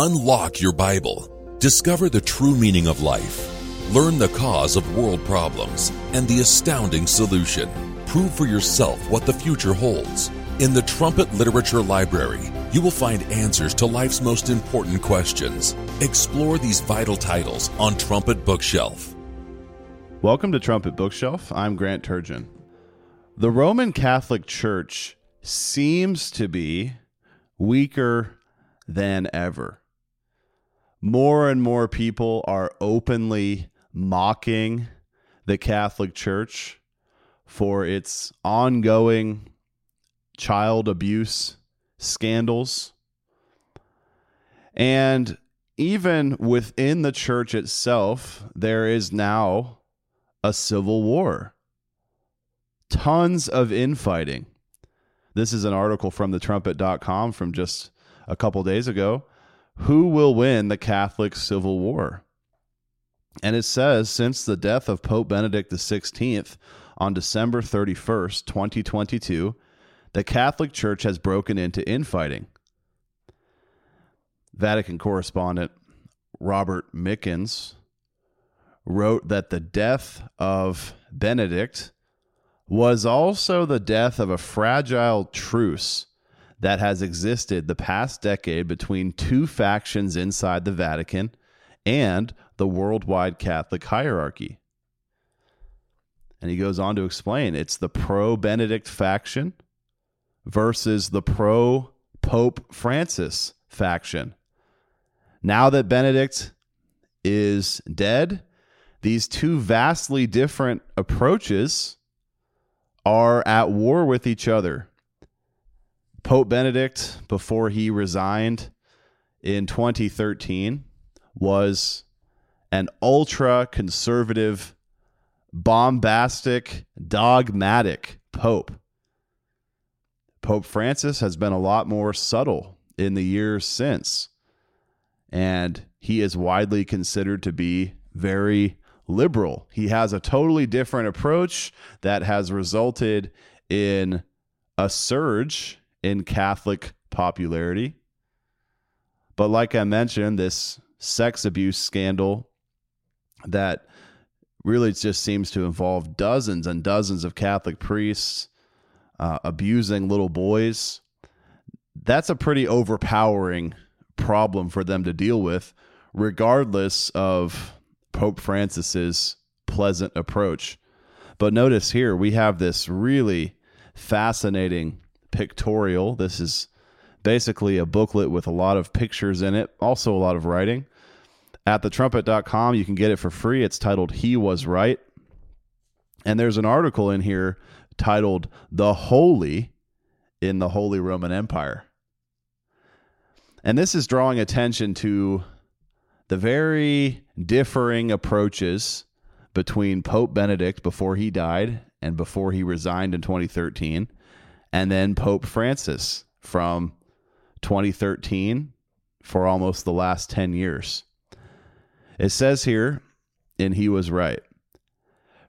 Unlock your Bible. Discover the true meaning of life. Learn the cause of world problems and the astounding solution. Prove for yourself what the future holds. In the Trumpet Literature Library, you will find answers to life's most important questions. Explore these vital titles on Trumpet Bookshelf. Welcome to Trumpet Bookshelf. I'm Grant Turgeon. The Roman Catholic Church seems to be weaker than ever. More and more people are openly mocking the Catholic Church for its ongoing child abuse scandals. And even within the church itself, there is now a civil war. Tons of infighting. This is an article from the trumpet.com from just a couple days ago. Who will win the Catholic Civil War? And it says since the death of Pope Benedict XVI on December 31st, 2022, the Catholic Church has broken into infighting. Vatican correspondent Robert Mickens wrote that the death of Benedict was also the death of a fragile truce that has existed the past decade between two factions inside the Vatican and the worldwide Catholic hierarchy. And he goes on to explain it's the pro Benedict faction versus the pro Pope Francis faction. Now that Benedict is dead, these two vastly different approaches are at war with each other. Pope Benedict, before he resigned in 2013, was an ultra conservative, bombastic, dogmatic pope. Pope Francis has been a lot more subtle in the years since, and he is widely considered to be very liberal. He has a totally different approach that has resulted in a surge in Catholic popularity. But like I mentioned, this sex abuse scandal that really just seems to involve dozens and dozens of Catholic priests uh, abusing little boys, that's a pretty overpowering problem for them to deal with, regardless of Pope Francis's pleasant approach. But notice here we have this really fascinating pictorial. This is basically a booklet with a lot of pictures in it, also a lot of writing. At thetrumpet.com, you can get it for free. It's titled He Was Right. And there's an article in here titled The Holy in the Holy Roman Empire. And this is drawing attention to the very differing approaches between Pope Benedict before he died and before he resigned in 2013, and then Pope Francis from 2013 for almost the last 10 years. It says here, and he was right.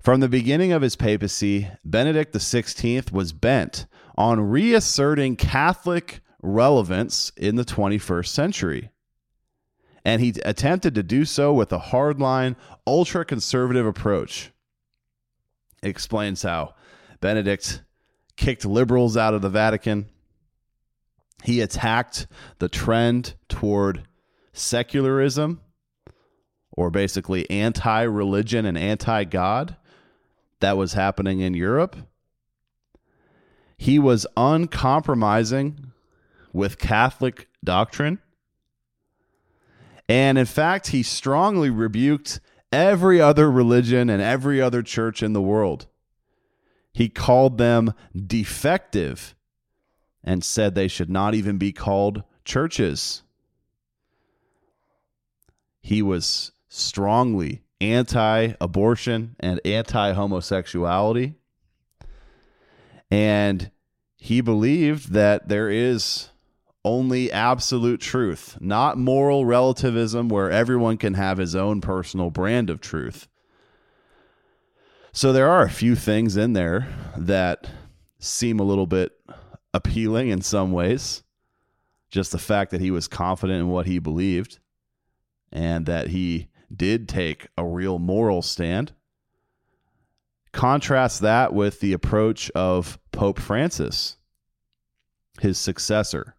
From the beginning of his papacy, Benedict XVI was bent on reasserting Catholic relevance in the 21st century. And he attempted to do so with a hardline, ultra conservative approach. It explains how Benedict kicked liberals out of the Vatican. He attacked the trend toward secularism, or basically anti religion and anti God that was happening in Europe. He was uncompromising with Catholic doctrine. And in fact, he strongly rebuked every other religion and every other church in the world. He called them defective and said they should not even be called churches. He was strongly anti abortion and anti homosexuality. And he believed that there is only absolute truth, not moral relativism where everyone can have his own personal brand of truth. So there are a few things in there that seem a little bit appealing in some ways. just the fact that he was confident in what he believed and that he did take a real moral stand. Contrast that with the approach of Pope Francis, his successor.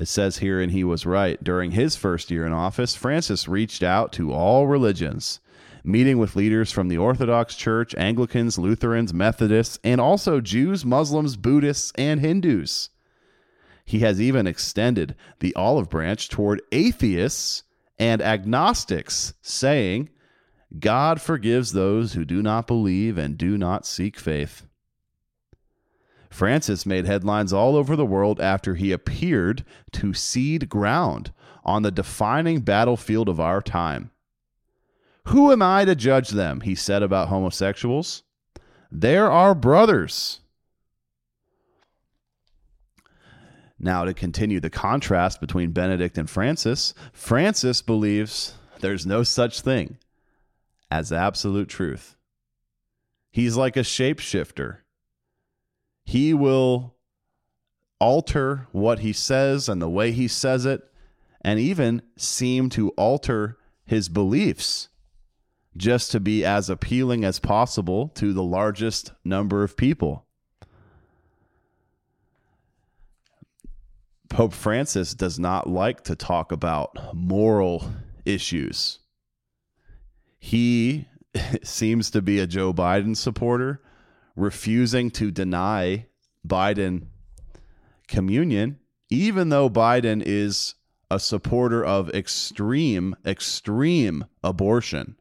It says here, and he was right. During his first year in office, Francis reached out to all religions, meeting with leaders from the Orthodox Church, Anglicans, Lutherans, Methodists, and also Jews, Muslims, Buddhists, and Hindus. He has even extended the olive branch toward atheists and agnostics, saying, God forgives those who do not believe and do not seek faith. Francis made headlines all over the world after he appeared to cede ground on the defining battlefield of our time. Who am I to judge them? He said about homosexuals. They're our brothers. Now, to continue the contrast between Benedict and Francis, Francis believes there's no such thing as absolute truth. He's like a shapeshifter. He will alter what he says and the way he says it, and even seem to alter his beliefs just to be as appealing as possible to the largest number of people. Pope Francis does not like to talk about moral issues. He seems to be a Joe Biden supporter, refusing to deny Biden communion, even though Biden is a supporter of extreme, extreme abortion.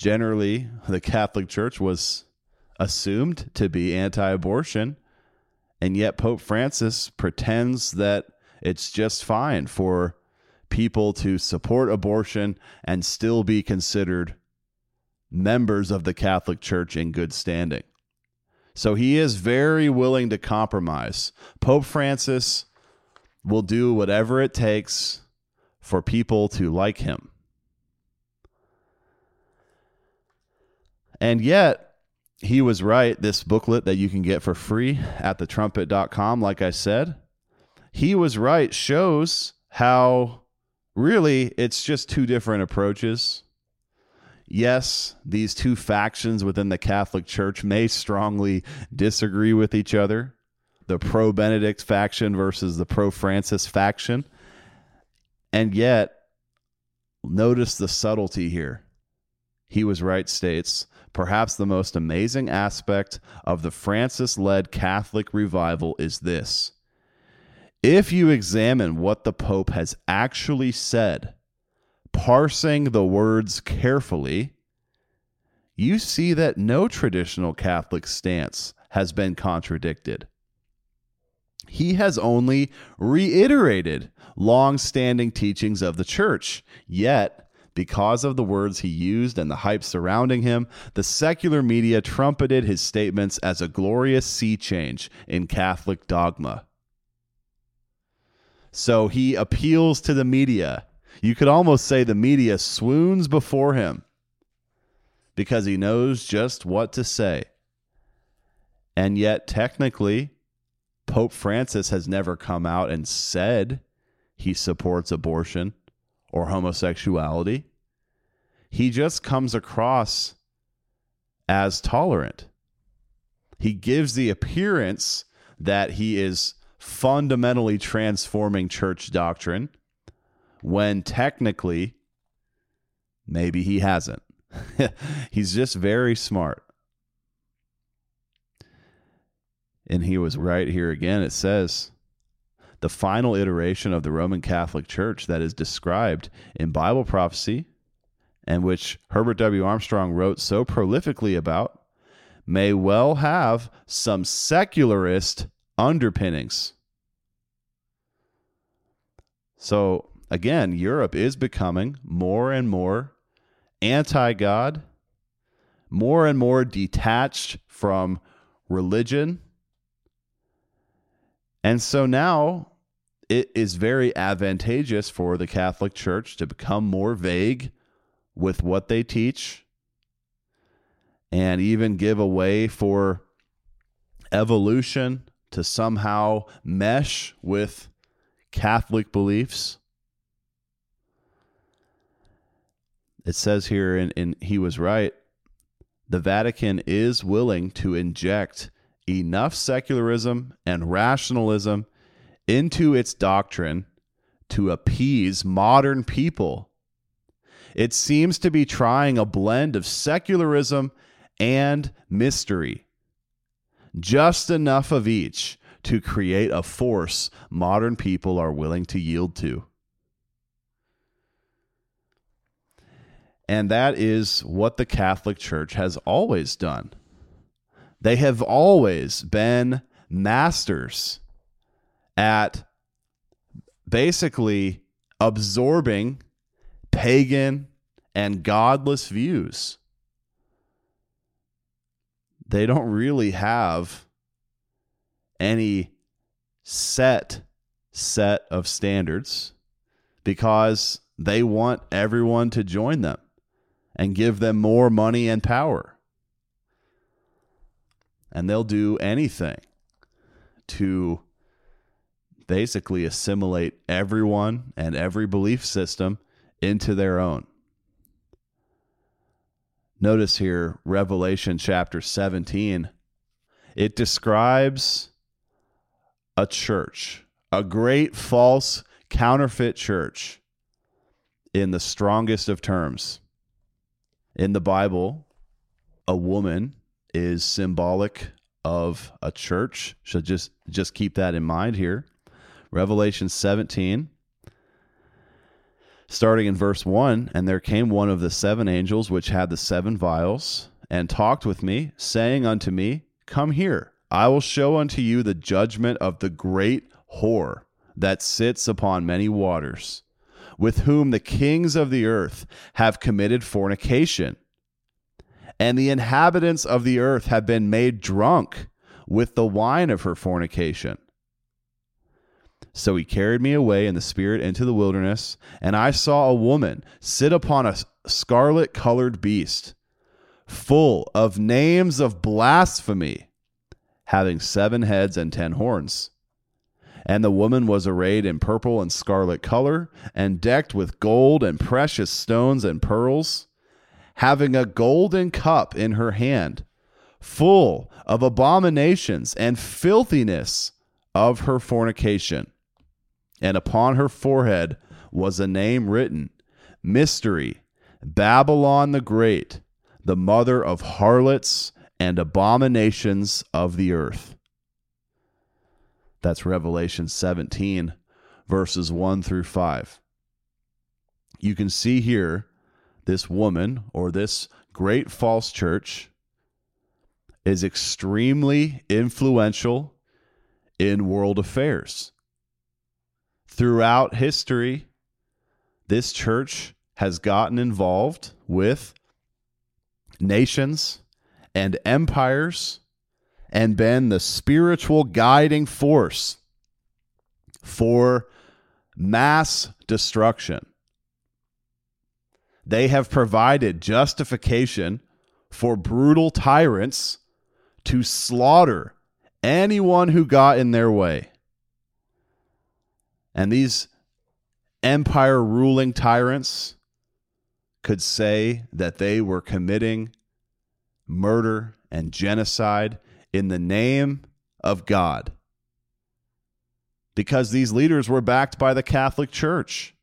Generally, the Catholic Church was assumed to be anti abortion and yet Pope Francis pretends that it's just fine for people to support abortion and still be considered members of the Catholic Church in good standing. So he is very willing to compromise. Pope Francis will do whatever it takes for people to like him. And yet, he was right. This booklet that you can get for free at thetrumpet.com, like I said, he was right, shows how really it's just two different approaches. Yes, these two factions within the Catholic Church may strongly disagree with each other the pro Benedict faction versus the pro Francis faction. And yet, notice the subtlety here. He was right, states Perhaps the most amazing aspect of the Francis led Catholic revival is this. If you examine what the Pope has actually said, parsing the words carefully, you see that no traditional Catholic stance has been contradicted. He has only reiterated long standing teachings of the Church, yet because of the words he used and the hype surrounding him, the secular media trumpeted his statements as a glorious sea change in Catholic dogma. So he appeals to the media. You could almost say the media swoons before him because he knows just what to say. And yet, technically, Pope Francis has never come out and said he supports abortion or homosexuality. He just comes across as tolerant. He gives the appearance that he is fundamentally transforming church doctrine when technically maybe he hasn't. He's just very smart. And he was right here again. It says, the final iteration of the Roman Catholic Church that is described in Bible prophecy, and which Herbert W. Armstrong wrote so prolifically about, may well have some secularist underpinnings. So, again, Europe is becoming more and more anti God, more and more detached from religion. And so now it is very advantageous for the Catholic Church to become more vague with what they teach and even give a way for evolution to somehow mesh with Catholic beliefs. It says here, and, and he was right, the Vatican is willing to inject enough secularism and rationalism into its doctrine to appease modern people. It seems to be trying a blend of secularism and mystery, just enough of each to create a force modern people are willing to yield to. And that is what the Catholic Church has always done. They have always been masters at basically absorbing pagan and godless views. They don't really have any set set of standards because they want everyone to join them and give them more money and power. And they'll do anything to basically assimilate everyone and every belief system into their own. Notice here, Revelation chapter 17, it describes a church, a great false counterfeit church in the strongest of terms. In the Bible, a woman is symbolic of a church. So just just keep that in mind here. Revelation 17 starting in verse 1 and there came one of the seven angels which had the seven vials and talked with me saying unto me come here I will show unto you the judgment of the great whore that sits upon many waters with whom the kings of the earth have committed fornication and the inhabitants of the earth have been made drunk with the wine of her fornication. So he carried me away in the spirit into the wilderness, and I saw a woman sit upon a scarlet colored beast, full of names of blasphemy, having seven heads and ten horns. And the woman was arrayed in purple and scarlet color, and decked with gold and precious stones and pearls having a golden cup in her hand, full of abominations and filthiness of her fornication. And upon her forehead was a name written Mystery, Babylon the Great, the mother of harlots and abominations of the earth. That's Revelation 17, verses 1 through 5. You can see here this woman or this great false church is extremely influential in world affairs. Throughout history, this church has gotten involved with nations and empires and been the spiritual guiding force for mass destruction. They have provided justification for brutal tyrants to slaughter anyone who got in their way. And these empire ruling tyrants could say that they were committing murder and genocide in the name of God because these leaders were backed by the Catholic Church.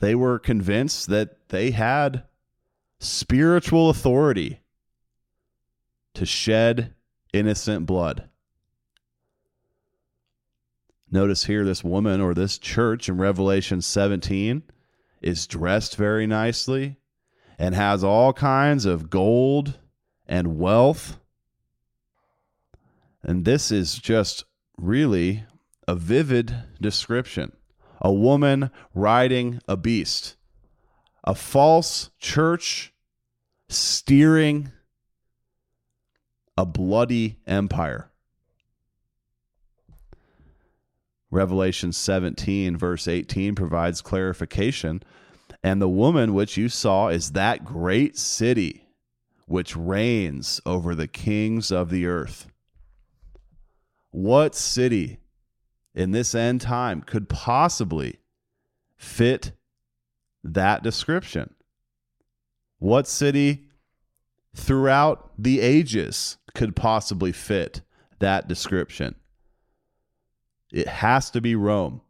They were convinced that they had spiritual authority to shed innocent blood. Notice here, this woman or this church in Revelation 17 is dressed very nicely and has all kinds of gold and wealth. And this is just really a vivid description a woman riding a beast, a false church steering a bloody empire. Revelation 17, verse 18, provides clarification. And the woman which you saw is that great city which reigns over the kings of the earth. What city in this end time could possibly fit that description? What city throughout the ages could possibly fit that description? It has to be Rome.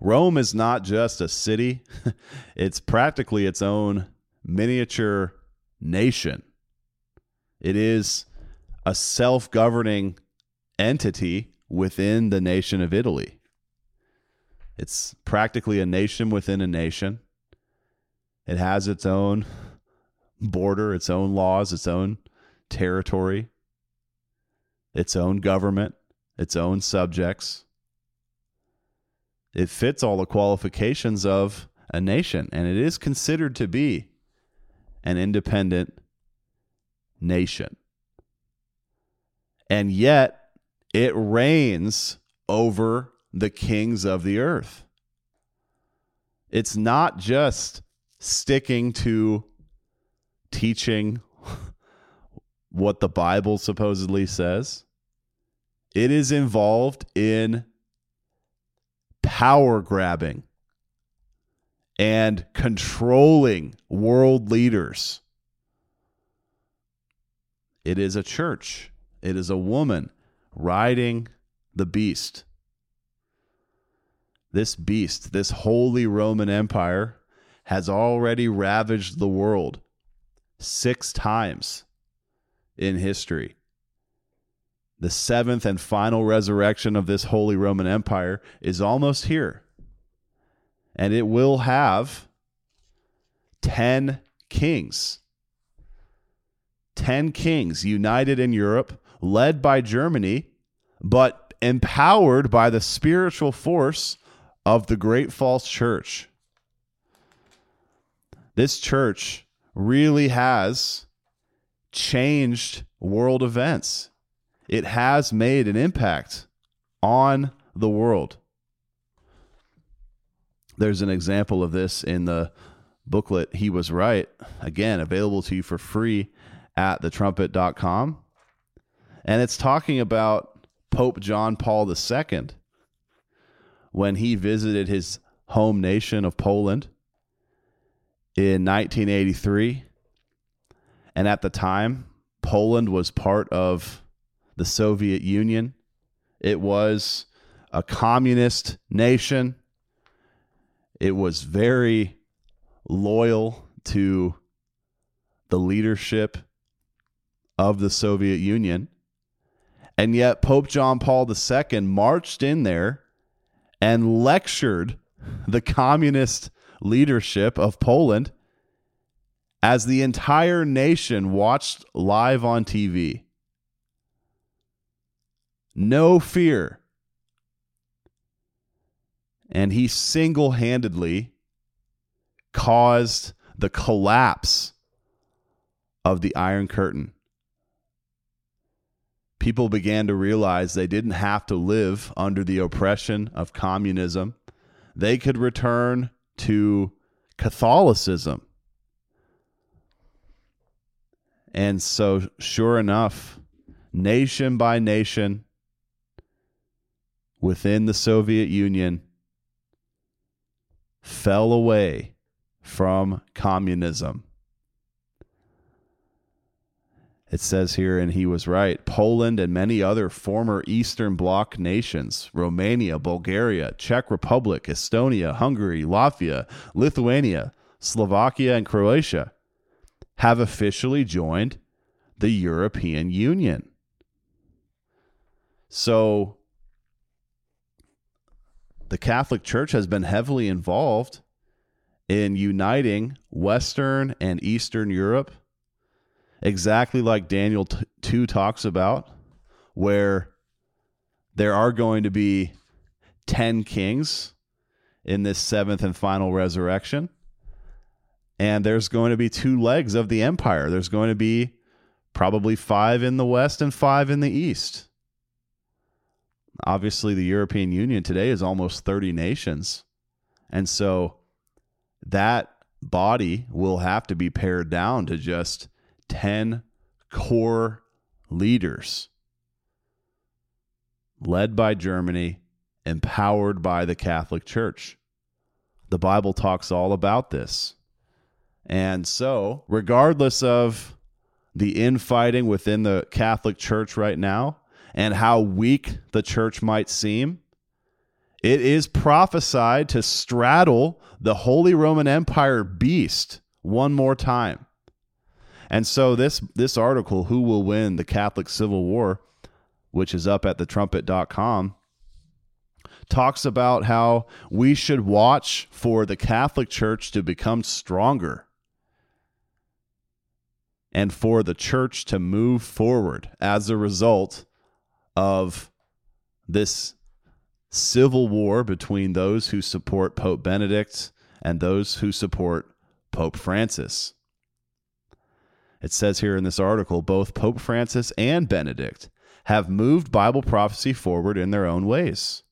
Rome is not just a city, it's practically its own miniature nation. It is a self governing entity within the nation of Italy. It's practically a nation within a nation. It has its own border, its own laws, its own territory, its own government, its own subjects. It fits all the qualifications of a nation, and it is considered to be an independent nation. And yet, it reigns over the kings of the earth. It's not just sticking to teaching what the Bible supposedly says, it is involved in power grabbing and controlling world leaders. It is a church, it is a woman riding the beast. This beast, this holy Roman Empire, has already ravaged the world six times in history. The seventh and final resurrection of this Holy Roman Empire is almost here. And it will have 10 kings. 10 kings united in Europe, led by Germany, but empowered by the spiritual force of the great false church. This church really has changed world events. It has made an impact on the world. There's an example of this in the booklet, He Was Right. Again, available to you for free at thetrumpet.com. And it's talking about Pope John Paul II when he visited his home nation of Poland in 1983. And at the time, Poland was part of the Soviet Union. It was a communist nation. It was very loyal to the leadership of the Soviet Union. And yet, Pope John Paul II marched in there and lectured the communist leadership of Poland as the entire nation watched live on TV. No fear. And he single handedly caused the collapse of the Iron Curtain. People began to realize they didn't have to live under the oppression of communism. They could return to Catholicism. And so, sure enough, nation by nation within the Soviet Union fell away from communism. It says here, and he was right Poland and many other former Eastern Bloc nations Romania, Bulgaria, Czech Republic, Estonia, Hungary, Latvia, Lithuania, Slovakia, and Croatia have officially joined the European Union. So the Catholic Church has been heavily involved in uniting Western and Eastern Europe exactly like Daniel t- 2 talks about, where there are going to be 10 kings in this seventh and final resurrection. And there's going to be two legs of the empire. There's going to be probably five in the west and five in the east. Obviously, the European Union today is almost 30 nations. And so that body will have to be pared down to just 10 core leaders led by Germany, empowered by the Catholic Church. The Bible talks all about this. And so, regardless of the infighting within the Catholic Church right now and how weak the church might seem, it is prophesied to straddle the Holy Roman Empire beast one more time. And so this this article, Who Will Win the Catholic Civil War, which is up at thetrumpet.com, talks about how we should watch for the Catholic Church to become stronger and for the church to move forward as a result of this civil war between those who support Pope Benedict and those who support Pope Francis. It says here in this article both Pope Francis and Benedict have moved Bible prophecy forward in their own ways.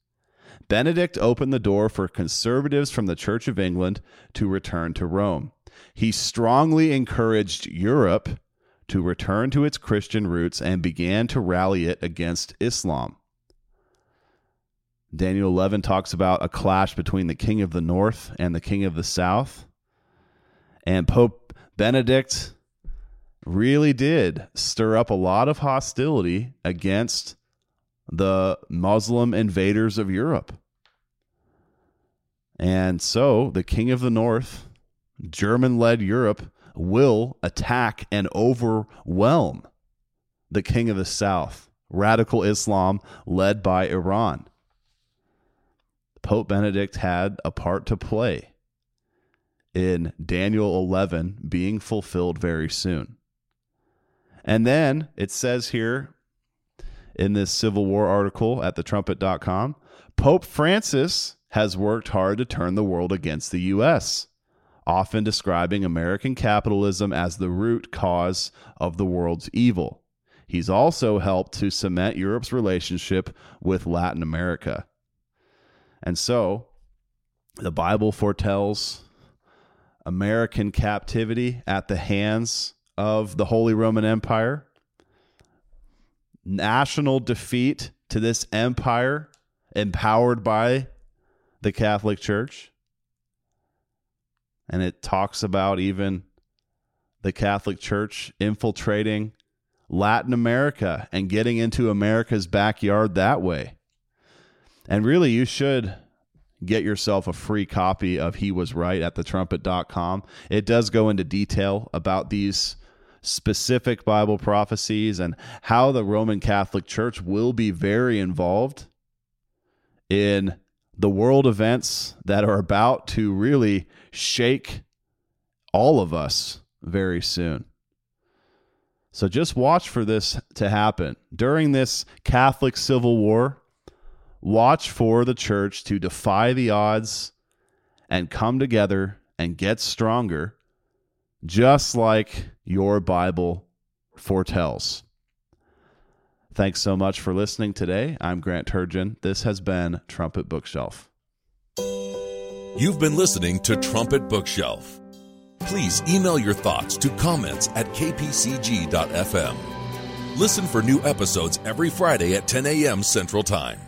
Benedict opened the door for conservatives from the Church of England to return to Rome. He strongly encouraged Europe to return to its Christian roots and began to rally it against Islam. Daniel 11 talks about a clash between the king of the north and the king of the south. And Pope Benedict really did stir up a lot of hostility against the Muslim invaders of Europe. And so the king of the north, German led Europe, will attack and overwhelm the king of the south, radical Islam led by Iran. Pope Benedict had a part to play in Daniel 11 being fulfilled very soon. And then it says here in this Civil War article at thetrumpet.com Pope Francis has worked hard to turn the world against the U.S., often describing American capitalism as the root cause of the world's evil. He's also helped to cement Europe's relationship with Latin America. And so the Bible foretells American captivity at the hands of the Holy Roman Empire, national defeat to this empire empowered by the Catholic Church. And it talks about even the Catholic Church infiltrating Latin America and getting into America's backyard that way. And really, you should get yourself a free copy of He Was Right at thetrumpet.com. It does go into detail about these specific Bible prophecies and how the Roman Catholic Church will be very involved in the world events that are about to really shake all of us very soon. So just watch for this to happen. During this Catholic Civil War, watch for the church to defy the odds and come together and get stronger, just like your Bible foretells. Thanks so much for listening today. I'm Grant Turgeon. This has been Trumpet Bookshelf. You've been listening to Trumpet Bookshelf. Please email your thoughts to comments at kpcg.fm. Listen for new episodes every Friday at 10 a.m. Central Time.